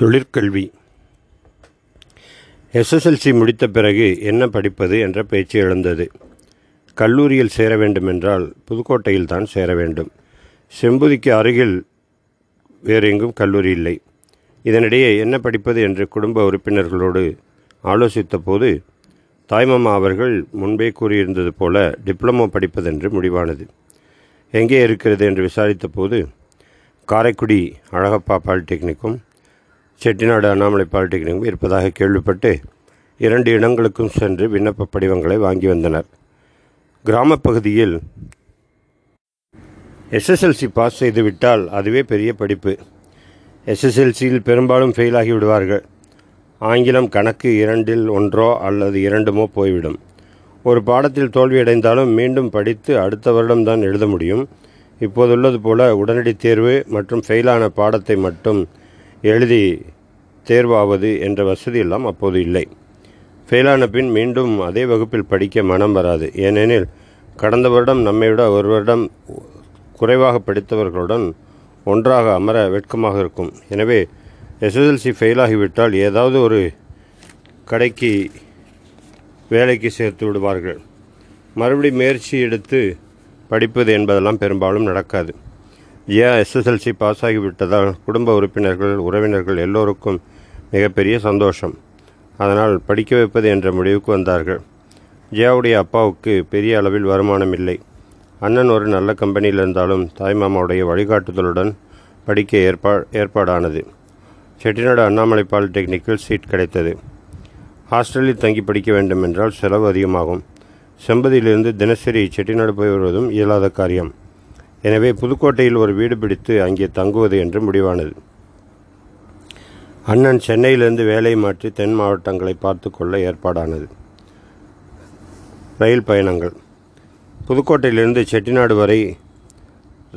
தொழிற்கல்வி. எஸ்எஸ்எல்சி முடித்த பிறகு என்ன படிப்பது என்ற பேச்சு எழுந்தது. கல்லூரியில் சேர வேண்டுமென்றால் புதுக்கோட்டையில் தான் சேர வேண்டும். செம்புதிக்கு அருகில் வேறு எங்கும் கல்லூரி இல்லை. இதனிடையே என்ன படிப்பது என்று குடும்ப உறுப்பினர்களோடு ஆலோசித்த போது தாய்மாமா அவர்கள் முன்பே கூறியிருந்தது போல டிப்ளமோ படிப்பதென்று முடிவானது. எங்கே இருக்கிறது? என்று விசாரித்த போது காரைக்குடி அழகப்பா பாலிடெக்னிக்கும் செட்டிநாடு அண்ணாமலை பாலிடெக்னிக்கும் இருப்பதாக கேள்விப்பட்டு இரண்டு இடங்களுக்கும் சென்று விண்ணப்ப படிவங்களை வாங்கி வந்தனர். கிராமப்பகுதியில் எஸ்எஸ்எல்சி பாஸ் செய்துவிட்டால் அதுவே பெரிய படிப்பு. எஸ்எஸ்எல்சியில் பெரும்பாலும் ஃபெயிலாகி விடுவார்கள். ஆங்கிலம் கணக்கு இரண்டில் ஒன்றோ அல்லது இரண்டுமோ போய்விடும். ஒரு பாடத்தில் தோல்வியடைந்தாலும் மீண்டும் படித்து அடுத்த வருடம்தான் எழுத முடியும். இப்போதுள்ளது போல உடனடி தேர்வு மற்றும் ஃபெயிலான பாடத்தை மட்டும் எழுதி தேர்வாவது என்ற வசதி எல்லாம் அப்போது இல்லை. ஃபெயிலான பின் மீண்டும் அதே வகுப்பில் படிக்க மனம் வராது. ஏனெனில் கடந்த வருடம் நம்மை விட ஒரு வருடம் குறைவாக படித்தவர்களுடன் ஒன்றாக அமர வெட்கமாக இருக்கும். எனவே எஸ்எஸ்எல்சி ஃபெயிலாகிவிட்டால் ஏதாவது ஒரு கடைக்கு வேலைக்கு சேர்த்து விடுவார்கள். மறுபடி முயற்சி எடுத்து படிப்பது என்பதெல்லாம் பெரும்பாலும் நடக்காது. ஜியா எஸ்எஸ்எல்சி பாஸ் ஆகிவிட்டதால் குடும்ப உறுப்பினர்கள் உறவினர்கள் எல்லோருக்கும் மிகப்பெரிய சந்தோஷம். அதனால் படிக்க வைப்பது என்ற முடிவுக்கு வந்தார்கள். ஜியாவுடைய அப்பாவுக்கு பெரிய அளவில் வருமானம் இல்லை அண்ணன் ஒரு நல்ல கம்பெனியில் இருந்தாலும் தாய்மாமாவுடைய வழிகாட்டுதலுடன் படிக்க ஏற்பா ஏற்பாடானது. செட்டிநாடு அண்ணாமலை பாலிடெக்னிக்கில் சீட் கிடைத்தது. ஹாஸ்டலில் தங்கி படிக்க வேண்டும் என்றால் செலவு அதிகமாகும். செம்பதியிலிருந்து தினசரி செட்டிநாடு போய் வருவதும் இயலாத காரியம். எனவே புதுக்கோட்டையில் ஒரு வீடு பிடித்து அங்கே தங்குவது என்று முடிவானது. அண்ணன் சென்னையிலிருந்து வேலை மாற்றி தென் மாவட்டங்களை பார்த்து கொள்ள ஏற்பாடானது. ரயில் பயணங்கள். புதுக்கோட்டையிலிருந்து செட்டிநாடு வரை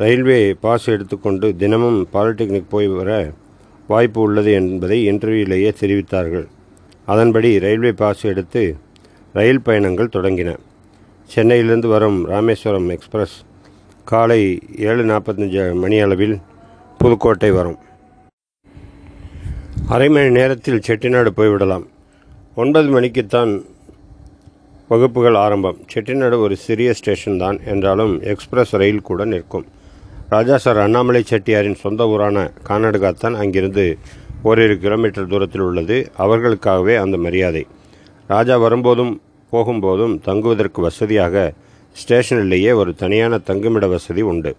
ரயில்வே பாஸ் எடுத்துக்கொண்டு தினமும் பாலிடெக்னிக் போய் வர வாய்ப்பு உள்ளது என்பதை இன்டர்வியூலேயே தெரிவித்தார்கள். அதன்படி ரயில்வே பாஸ் எடுத்து ரயில் பயணங்கள் தொடங்கின. சென்னையிலிருந்து வரும் ராமேஸ்வரம் எக்ஸ்பிரஸ் காலை ஏழு நாற்பத்தஞ்சு மணி அளவில் புதுக்கோட்டை வரும். அரை மணி நேரத்தில் செட்டிநாடு போய்விடலாம். ஒன்பது மணிக்குத்தான் வகுப்புகள் ஆரம்பம். செட்டிநாடு ஒரு சிறிய ஸ்டேஷன் தான் என்றாலும் எக்ஸ்பிரஸ் ரயில் கூட நிற்கும். ராஜா சார் அண்ணாமலை செட்டியாரின் சொந்த ஊரான கானடுகா தான் அங்கிருந்து ஓரிரு கிலோமீட்டர் தூரத்தில் உள்ளது. அவர்களுக்காகவே அந்த மரியாதை. ராஜா வரும்போதும் போகும்போதும் தங்குவதற்கு வசதியாக ஸ்டேஷனிலேயே ஒரு தனியான தங்குமிட வசதி உண்டு.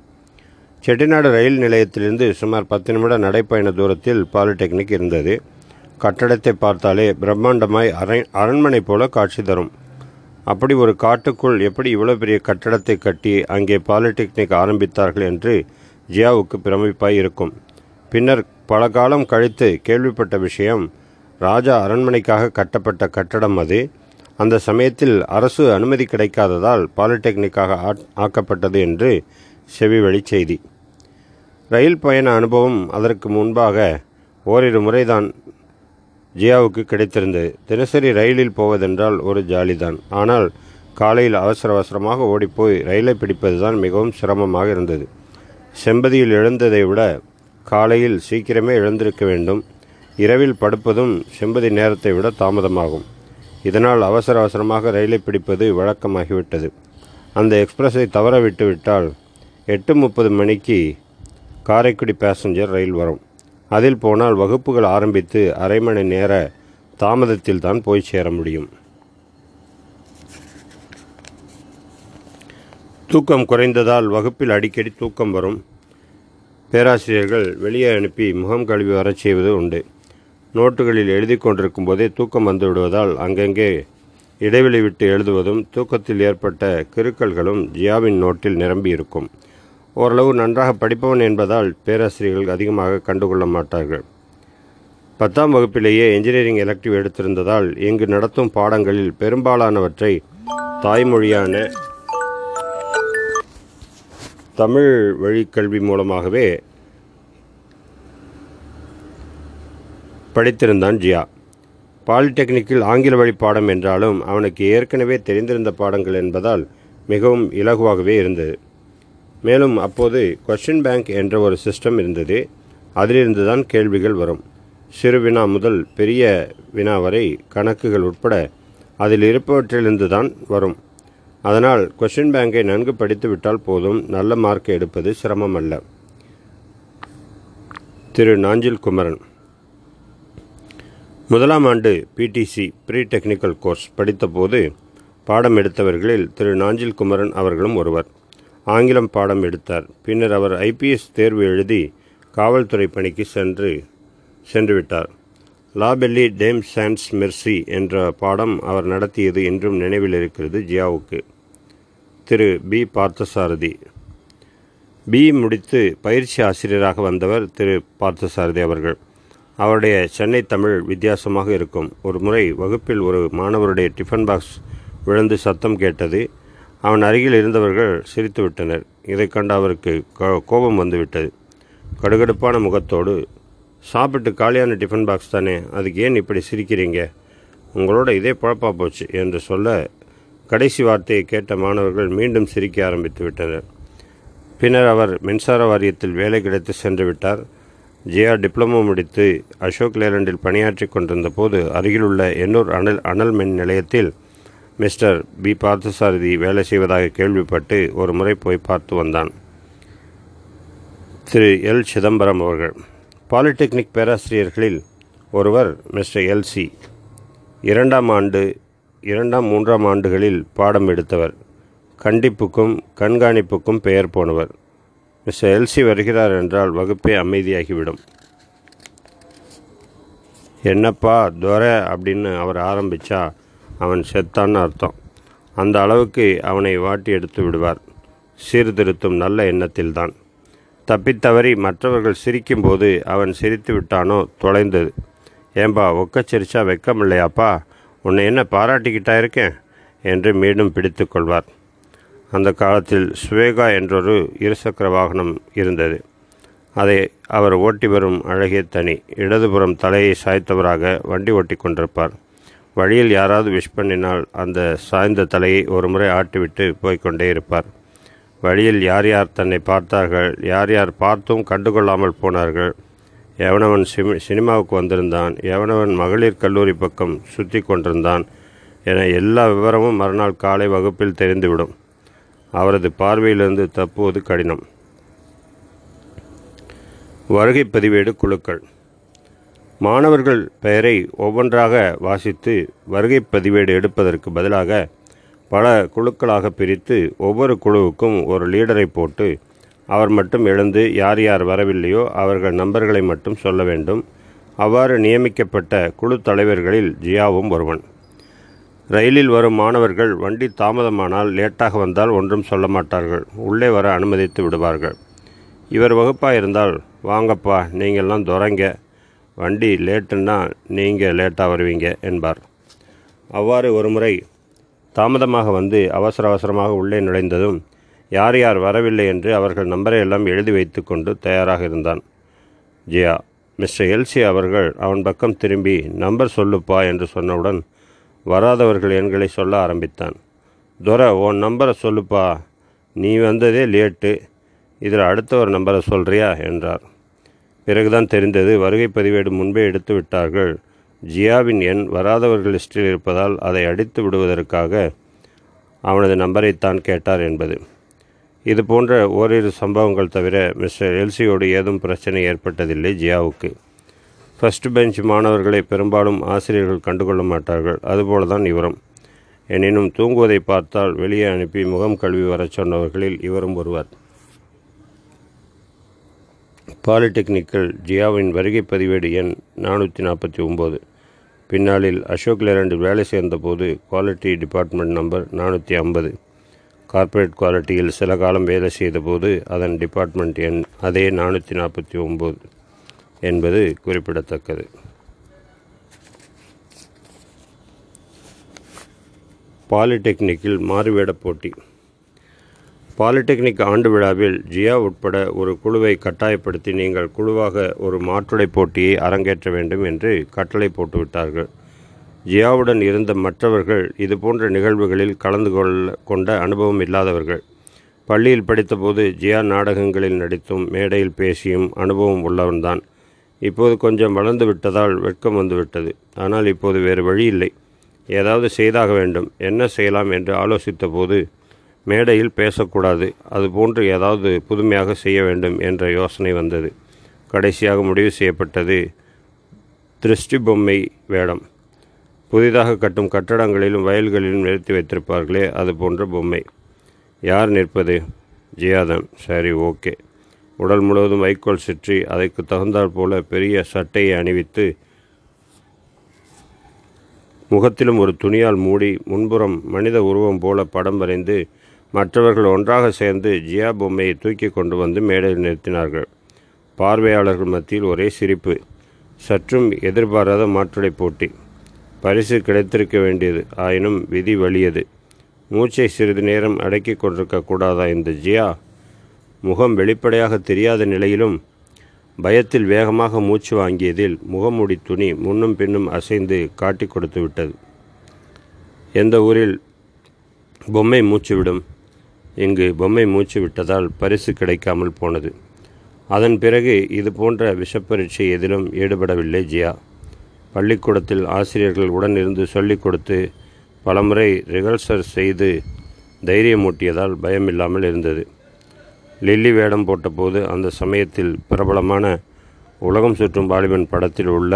செட்டிநாடு ரயில் நிலையத்திலிருந்து சுமார் பத்து நிமிட நடைப்பயண தூரத்தில் பாலிடெக்னிக் இருந்தது. கட்டடத்தை பார்த்தாலே பிரம்மாண்டமாய் அரை அரண்மனை போல காட்சி தரும். அப்படி ஒரு காட்டுக்குள் எப்படி இவ்வளோ பெரிய கட்டடத்தை கட்டி அங்கே பாலிடெக்னிக் ஆரம்பித்தார்கள் என்று ஜியாவுக்கு பிரமிப்பாய் இருக்கும். பின்னர் பல காலம் கழித்து கேள்விப்பட்ட விஷயம் ராஜா அரண்மனைக்காக கட்டப்பட்ட கட்டடம் அது. அந்த சமயத்தில் அரசு அனுமதி கிடைக்காததால் பாலிடெக்னிக்காக ஆக்கப்பட்டது என்று செவிவழி செய்தி. ரயில் பயண அனுபவம் அதற்கு முன்பாக ஓரிரு முறைதான் ஜியாவுக்கு கிடைத்திருந்தது. தினசரி ரயிலில் போவதென்றால் ஒரு ஜாலிதான். ஆனால் காலையில் அவசர அவசரமாக ஓடிப்போய் ரயிலை பிடிப்பதுதான் மிகவும் சிரமமாக இருந்தது. செம்பதியில் எழுந்ததை விட காலையில் சீக்கிரமே எழுந்திருக்க வேண்டும். இரவில் படுப்பதும் செம்பதி நேரத்தை விட தாமதமாகும். இதனால் அவசர அவசரமாக ரயிலை பிடிப்பது வழக்கமாகிவிட்டது. அந்த எக்ஸ்பிரஸை தவற விட்டுவிட்டால் எட்டு முப்பது மணிக்கு காரைக்குடி பேசஞ்சர் ரயில் வரும். அதில் போனால் வகுப்புகள் ஆரம்பித்து அரை மணி நேர தாமதத்தில் தான் போய் சேர முடியும். தூக்கம் குறைந்ததால் வகுப்பில் அடிக்கடி தூக்கம் வரும். பேராசிரியர்கள் வெளியே அனுப்பி முகம் கழுவி வரச் செய்வது உண்டு. நோட்டுகளில் எழுதி கொண்டிருக்கும் போதே தூக்கம் வந்து விடுவதால் அங்கங்கே இடைவெளி விட்டு எழுதுவதும் தூக்கத்தில் ஏற்பட்ட கிருக்கல்களும் ஜியாவின் நோட்டில் நிரம்பி இருக்கும். ஓரளவு நன்றாக படிப்பவன் என்பதால் பேராசிரியர்கள் அதிகமாக கண்டுகொள்ள மாட்டார்கள். பத்தாம் வகுப்பிலேயே என்ஜினியரிங் எலக்டிவ் எடுத்திருந்ததால் இங்கு நடத்தும் பாடங்களில் பெரும்பாலானவற்றை தாய்மொழியான தமிழ் வழிக்கல்வி மூலமாகவே படித்திருந்தான் ஜியா. பாலிடெக்னிக்கில் ஆங்கில வழி பாடம் என்றாலும் அவனுக்கு ஏற்கனவே தெரிந்திருந்த பாடங்கள் என்பதால் மிகவும் இலகுவாகவே இருந்தது. மேலும் அப்போது கொஷின் பேங்க் என்ற ஒரு சிஸ்டம் இருந்தது. அதிலிருந்து தான் கேள்விகள் வரும். சிறு வினா முதல் பெரிய வினா வரை கணக்குகள் உட்பட அதில் இருப்பவற்றிலிருந்து தான் வரும். அதனால் கொஷின் பேங்கை நன்கு படித்துவிட்டால் போதும். நல்ல மார்க் எடுப்பது சிரமம் அல்ல திரு. நாஞ்சில் குமரன். முதலாம் ஆண்டு பிடிசி ப்ரீ டெக்னிக்கல் கோர்ஸ் படித்தபோது பாடம் எடுத்தவர்களில் திரு நாஞ்சில் குமரன் அவர்களும் ஒருவர். ஆங்கிலம் பாடம் எடுத்தார். பின்னர் அவர் ஐபிஎஸ் தேர்வு எழுதி காவல்துறை பணிக்கு சென்று சென்றுவிட்டார். லாபெல்லி டேம் சான்ஸ் மெர்சி என்ற பாடம் அவர் நடத்தியது என்றும் நினைவில் இருக்கிறது ஜியாவுக்கு. திரு பி பார்த்தசாரதி. பி முடித்து பயிற்சி ஆசிரியராக வந்தவர் திரு பார்த்தசாரதி அவர்கள். அவருடைய சென்னை தமிழ் வித்தியாசமாக இருக்கும். ஒரு முறை வகுப்பில் ஒரு மாணவருடைய டிஃபன் பாக்ஸ் விழுந்து சத்தம் கேட்டது. அவன் அருகில் இருந்தவர்கள் சிரித்துவிட்டனர் இதை கண்டு அவருக்கு கோபம் வந்துவிட்டது. கடுகடுப்பான முகத்தோடு சாப்பிட்டு காலியான டிஃபன் பாக்ஸ் தானே அதுக்கு ஏன் இப்படி சிரிக்கிறீங்க? உங்களோட இதே குழப்பா போச்சு என்று சொல்ல கடைசி வார்த்தையை கேட்ட மாணவர்கள் மீண்டும் சிரிக்க ஆரம்பித்து விட்டனர். பின்னர் அவர் மின்சார வாரியத்தில் வேலை கிடைத்து சென்று விட்டார். ஜேஆர் டிப்ளமோ முடித்து அசோக் லேலண்டில் பணியாற்றி கொண்டிருந்த போது அருகிலுள்ள எண்ணூர் அனல் அனல் மின் நிலையத்தில் மிஸ்டர் பி. பார்த்தசாரதி வேலை செய்வதாக கேள்விப்பட்டு ஒரு முறை போய் பார்த்து வந்தான். திரு. எல். சிதம்பரம் அவர்கள். பாலிடெக்னிக் பேராசிரியர்களில் ஒருவர் மிஸ்டர் எல்சி இரண்டாம் ஆண்டு இரண்டாம் மூன்றாம் ஆண்டுகளில் பாடம் எடுத்தவர். கண்டிப்புக்கும் கண்காணிப்புக்கும் பெயர் போனவர். மிஸ்டர் எல்சி வருகிறார் என்றால் வகுப்பே அமைதியாகிவிடும். என்னப்பா துரை அப்படின்னு அவர் ஆரம்பித்தா அவன் செத்தான்னு அர்த்தம். அந்த அளவுக்கு அவனை வாட்டி எடுத்து விடுவார். சீர்திருத்தும் நல்ல எண்ணத்தில்தான். தப்பித்தவறி மற்றவர்கள் சிரிக்கும்போது அவன் சிரித்து விட்டானோ தொலைந்தது. ஏம்பா ஒக்கச்சிரிச்சா வெக்கமில்லையாப்பா? உன்னை என்ன பாராட்டிக்கிட்டா இருக்கேன்? என்று மீண்டும் பிடித்து கொள்வார். அந்த காலத்தில் சுவேகா என்றொரு இருசக்கர வாகனம் இருந்தது. அதை அவர் ஓட்டி வரும் அழகிய தனி. இடதுபுறம் தலையை சாய்த்தவராக வண்டி ஓட்டி கொண்டிருப்பார். வழியில் யாராவது விஷ் பண்ணினால் அந்த சாய்ந்த தலையை ஒரு முறை ஆட்டிவிட்டு போய்கொண்டே இருப்பார். வழியில் யார் யார் தன்னை பார்த்தார்கள் யார் யார் பார்த்தும் கண்டுகொள்ளாமல் போனார்கள். எவனவன் சிமி சினிமாவுக்கு வந்திருந்தான் எவனவன் மகளிர் கல்லூரி பக்கம் சுற்றி கொண்டிருந்தான் என எல்லா விவரமும் மறுநாள் காலை வகுப்பில் தெரிந்துவிடும். அவரது பார்வையிலிருந்து தப்புவது கடினம். வருகை பதிவேடு குழுக்கள். மாணவர்கள் பெயரை ஒவ்வொன்றாக வாசித்து வருகை பதிவேடு எடுப்பதற்கு பதிலாக பல குழுக்களாக பிரித்து ஒவ்வொரு குழுவுக்கும் ஒரு லீடரை போட்டு அவர் மட்டும் எழுந்து யார் யார் வரவில்லையோ அவர்கள் நம்பர்களை மட்டும் சொல்ல வேண்டும். அவ்வாறு நியமிக்கப்பட்ட குழு தலைவர்களில் ஜியாவும் ஒருவன். ரயிலில் வரும் மாணவர்கள் வண்டி தாமதமானால் லேட்டாக வந்தால் ஒன்றும் சொல்ல மாட்டார்கள். உள்ளே வர அனுமதித்து விடுவார்கள். இவர் வகுப்பாக இருந்தால் வாங்கப்பா நீங்கள்லாம் துறைங்க. வண்டி லேட்டுன்னா நீங்கள் லேட்டாக வருவீங்க என்பார். அவ்வாறு ஒரு முறை தாமதமாக வந்து அவசர அவசரமாக உள்ளே நுழைந்ததும் யார் யார் வரவில்லை என்று அவர்கள் நம்பரை எல்லாம் எழுதி வைத்து கொண்டு தயாராக இருந்தான். ஜியா மிஸ்டர் எல்சி அவர்கள் அவன் பக்கம் திரும்பி நம்பர் சொல்லுப்பா என்று சொன்னவுடன் வராதவர்கள் எண்களை சொல்ல ஆரம்பித்தான். துரை உன் நம்பரை சொல்லுப்பா. நீ வந்ததே லேட்டு. இதில் அடுத்த ஒரு நம்பரை சொல்கிறியா என்றார். பிறகுதான் தெரிந்தது வருகை பதிவேடு முன்பே எடுத்து விட்டார்கள். ஜியாவின் எண் வராதவர்கள் லிஸ்டில் இருப்பதால் அதை அடித்து விடுவதற்காக அவனது நம்பரைத்தான் கேட்டார் என்பது. இது போன்ற ஓரிரு சம்பவங்கள் தவிர மிஸ்டர் எல்சியோடு ஏதும் பிரச்சனை ஏற்பட்டதில்லை ஜியாவுக்கு. ஃபர்ஸ்ட் பெஞ்ச் மாணவர்களை பெரும்பாலும் ஆசிரியர்கள் கண்டுகொள்ள மாட்டார்கள். அதுபோல தான் இவரும். எனினும் தூங்குவதை பார்த்தால் வெளியே அனுப்பி முகம் கழுவி வரச் சொன்னவர்களில் இவரும் ஒருவர். பாலிடெக்னிக்கல் ஜியாவின் வருகை பதிவேடு எண் நானூற்றி நாற்பத்தி ஒம்பது பின்னாளில் அசோக் லேலண்ட் வேலை சேர்ந்தபோது குவாலிட்டி டிபார்ட்மெண்ட் நம்பர் நானூற்றி ஐம்பது. கார்ப்பரேட் குவாலிட்டியில் சில காலம் வேலை செய்தபோது அதன் டிபார்ட்மெண்ட் எண் அதே நானூற்றி நாற்பத்தி ஒம்பது என்பது குறிப்பிடத்தக்கது. பாலிடெக்னிக்கில் மாறுவேட போட்டி. பாலிடெக்னிக் ஆண்டு விழாவில் ஜியா உட்பட ஒரு குழுவை கட்டாயப்படுத்தி நீங்கள் குழுவாக ஒரு மாற்றுடை போட்டியை அரங்கேற்ற வேண்டும் என்று கட்டளை போட்டுவிட்டார்கள். ஜியாவுடன் இருந்த மற்றவர்கள் இதுபோன்ற நிகழ்வுகளில் கலந்து கொள்ள கொண்ட அனுபவம் இல்லாதவர்கள். பள்ளியில் படித்தபோது ஜியா நாடகங்களில் நடித்தும் மேடையில் பேசியும் அனுபவம் உள்ளவன்தான். இப்போது கொஞ்சம் வளர்ந்து விட்டதால் வெட்கம் வந்துவிட்டது ஆனால் இப்போது வேறு வழி இல்லை. ஏதாவது செய்தாக வேண்டும். என்ன செய்யலாம் என்று ஆலோசித்த போது மேடையில் பேசக்கூடாது. அதுபோன்று ஏதாவது புதுமையாக செய்ய வேண்டும் என்ற யோசனை வந்தது. கடைசியாக முடிவு செய்யப்பட்டது திருஷ்டி பொம்மை வேடம். புதிதாக கட்டும் கட்டடங்களிலும் வயல்களிலும் நிறுத்தி வைத்திருப்பார்களே அது போன்ற பொம்மை. யார் நிற்பது? ஜியாதம். சரி ஓகே. உடல் முழுவதும் வைக்கோல் சுற்றி அதற்கு தகுந்தாற் போல பெரிய சட்டையை அணிவித்து முகத்திலும் ஒரு துணியால் மூடி முன்புறம் மனித உருவம் போல படம் வரைந்து மற்றவர்கள் ஒன்றாக சேர்ந்து ஜியா பொம்மையை தூக்கி கொண்டு வந்து மேடையில் நிறுத்தினார்கள். பார்வையாளர்கள் மத்தியில் ஒரே சிரிப்பு. சற்றும் எதிர்பாராத மாற்றுடை போட்டி. பரிசு கிடைத்திருக்க வேண்டியது. ஆயினும் விதி வலியது. மூச்சை சிறிது நேரம் அடக்கி கொண்டிருக்க கூடாதா இந்த ஜியா? முகம் வெளிப்படையாக தெரியாத நிலையிலும் பயத்தில் வேகமாக மூச்சு வாங்கியதில் முகமுடி துணி முன்னும் பின்னும் அசைந்து காட்டி கொடுத்து விட்டது. எந்த ஊரில் பொம்மை மூச்சு விடும்? இங்கு பொம்மை மூச்சு விட்டதால் பரிசு கிடைக்காமல் போனது. அதன் பிறகு இது போன்ற விஷப்பரீட்சை எதிலும் ஈடுபடவில்லை ஜியா. பள்ளிக்கூடத்தில் ஆசிரியர்கள் உடன் இருந்து சொல்லிக் கொடுத்து பலமுறை ரிகர்சல் செய்து தைரியமூட்டியதால் பயமில்லாமல் இருந்தது. லில்லி வேடம் போட்டபோது அந்த சமயத்தில் பிரபலமான உலகம் சுற்றும் வாலிபன் படத்தில் உள்ள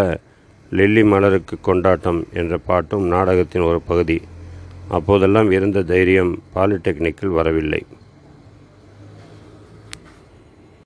லில்லி மலருக்கு கொண்டாட்டம் என்ற பாட்டும் நாடகத்தின் ஒரு பகுதி. அப்போதெல்லாம் இருந்த தைரியம் பாலிடெக்னிக்கில் வரவில்லை.